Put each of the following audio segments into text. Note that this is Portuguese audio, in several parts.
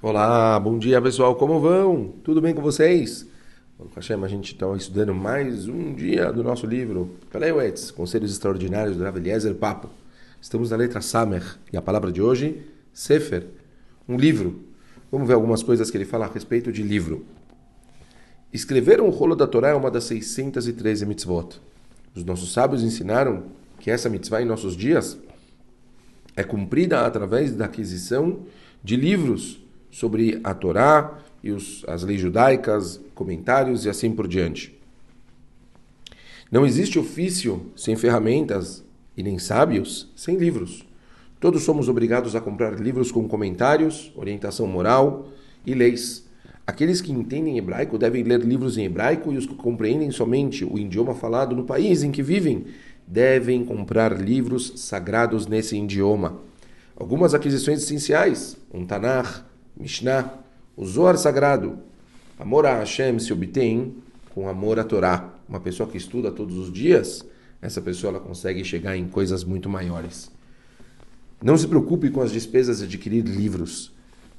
Olá, bom dia pessoal, como vão? Tudo bem com vocês? Hashem, a gente está estudando mais um dia do nosso livro Peleuetz, Conselhos Extraordinários do Rav Eliezer Papo. Estamos na letra Samer e a palavra de hoje, Sefer, um livro. Vamos ver algumas coisas que ele fala a respeito de livro. Escrever um rolo da Torá é uma das 613 mitzvot. Os nossos sábios ensinaram que essa mitzvah em nossos dias é cumprida através da aquisição de livros sobre a Torá e os, as leis judaicas, comentários e assim por diante. Não existe ofício sem ferramentas e nem sábios sem livros. Todos somos obrigados a comprar livros com comentários, orientação moral e leis. Aqueles que entendem hebraico devem ler livros em hebraico e os que compreendem somente o idioma falado no país em que vivem devem comprar livros sagrados nesse idioma. Algumas aquisições essenciais, um Tanakh, Mishnah, o Zohar sagrado. Amor a Hashem se obtém com amor à Torá. Uma pessoa que estuda todos os dias, essa pessoa ela consegue chegar em coisas muito maiores. Não se preocupe com as despesas de adquirir livros.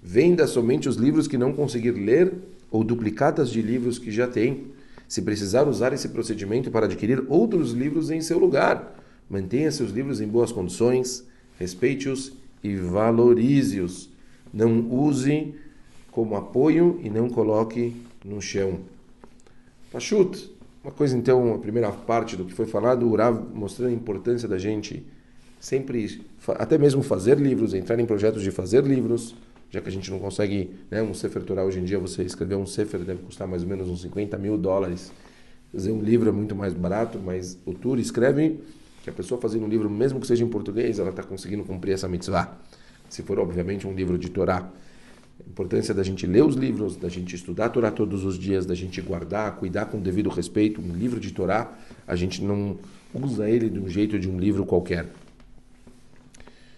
Venda somente os livros que não conseguir ler ou duplicatas de livros que já tem. Se precisar usar esse procedimento para adquirir outros livros em seu lugar, mantenha seus livros em boas condições, respeite-os e valorize-os não use como apoio e não coloque no chão. Pachut, uma coisa então, a primeira parte do que foi falado, o Urav mostrando a importância da gente sempre, até mesmo fazer livros, entrar em projetos de fazer livros, já que a gente não consegue, né, um Sefer Torah hoje em dia, você escrever um Sefer deve custar mais ou menos uns 50 mil dólares. Fazer um livro é muito mais barato, mas o Tur escreve que a pessoa fazendo um livro, mesmo que seja em português, ela está conseguindo cumprir essa mitzvah se for obviamente um livro de Torá. A importância da gente ler os livros, da gente estudar a Torá todos os dias, da gente guardar, cuidar com devido respeito. Um livro de Torá, a gente não usa ele de um jeito de um livro qualquer.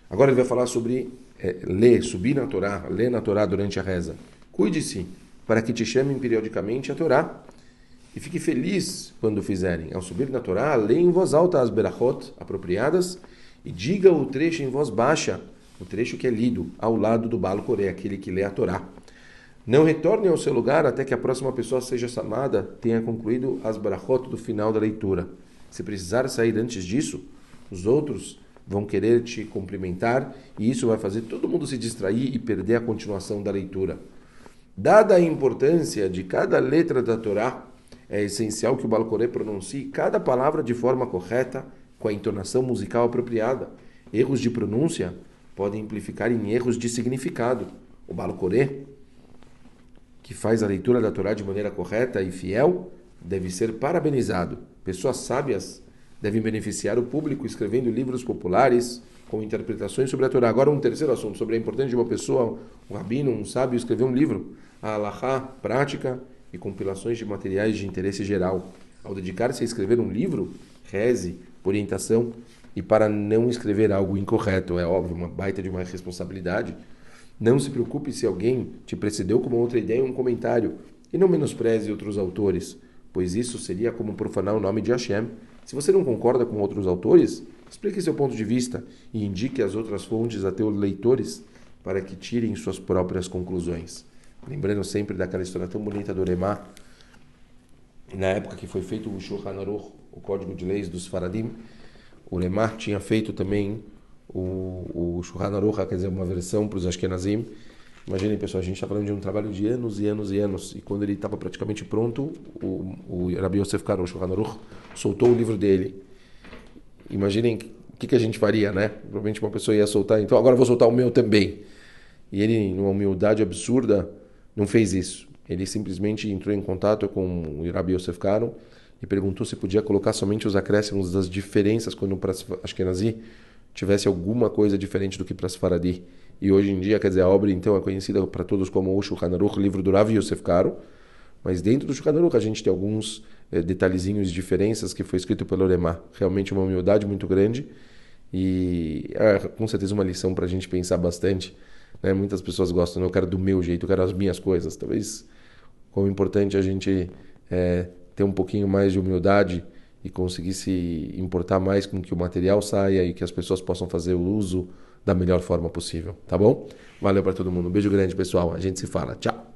Agora ele vai falar sobre é, ler, subir na Torá, ler na Torá durante a reza. Cuide-se para que te chamem periodicamente a Torá e fique feliz quando fizerem. Ao subir na Torá, leia em voz alta as berachot apropriadas e diga o trecho em voz baixa o trecho que é lido ao lado do Balo Coré, aquele que lê a Torá. Não retorne ao seu lugar até que a próxima pessoa seja chamada, tenha concluído as brachot do final da leitura. Se precisar sair antes disso, os outros vão querer te cumprimentar e isso vai fazer todo mundo se distrair e perder a continuação da leitura. Dada a importância de cada letra da Torá, é essencial que o Balcoré pronuncie cada palavra de forma correta, com a entonação musical apropriada. Erros de pronúncia podem implicar em erros de significado. O Balocorê, que faz a leitura da Torá de maneira correta e fiel, deve ser parabenizado. Pessoas sábias devem beneficiar o público escrevendo livros populares com interpretações sobre a Torá. Agora, um terceiro assunto sobre a importância de uma pessoa, um rabino, um sábio, escrever um livro, a Allahá, prática e compilações de materiais de interesse geral. Ao dedicar-se a escrever um livro, reze, orientação e para não escrever algo incorreto, é óbvio, uma baita de uma responsabilidade. Não se preocupe se alguém te precedeu com uma outra ideia ou um comentário, e não menospreze outros autores, pois isso seria como profanar o nome de Hashem. Se você não concorda com outros autores, explique seu ponto de vista e indique as outras fontes a teus leitores para que tirem suas próprias conclusões. Lembrando sempre daquela história tão bonita do Remá, na época que foi feito o Shulchan Aruch, o Código de Leis dos Faradim, o Lemar tinha feito também o, o Shulchan quer dizer, uma versão para os Ashkenazim. Imaginem, pessoal, a gente está falando de um trabalho de anos e anos e anos. E quando ele estava praticamente pronto, o, o Rabbi Yosef Karo, o Aruch, soltou o livro dele. Imaginem o que, que a gente faria, né? Provavelmente uma pessoa ia soltar, então agora vou soltar o meu também. E ele, numa humildade absurda, não fez isso. Ele simplesmente entrou em contato com o Rabbi Yosef Karo e perguntou se podia colocar somente os acréscimos das diferenças quando para Ashkenazi tivesse alguma coisa diferente do que para Sfaradi. E hoje em dia, quer dizer, a obra então é conhecida para todos como o Shulchan Aruch, livro do Rav Yosef Karo, mas dentro do Shulchan Aruch a gente tem alguns eh, detalhezinhos de diferenças que foi escrito pelo Lemar. Realmente uma humildade muito grande e é com certeza uma lição para a gente pensar bastante. Né? Muitas pessoas gostam, eu quero do meu jeito, eu quero as minhas coisas. Talvez como importante a gente é, ter um pouquinho mais de humildade e conseguir se importar mais com que o material saia e que as pessoas possam fazer o uso da melhor forma possível, tá bom? Valeu para todo mundo. Um beijo grande, pessoal. A gente se fala. Tchau.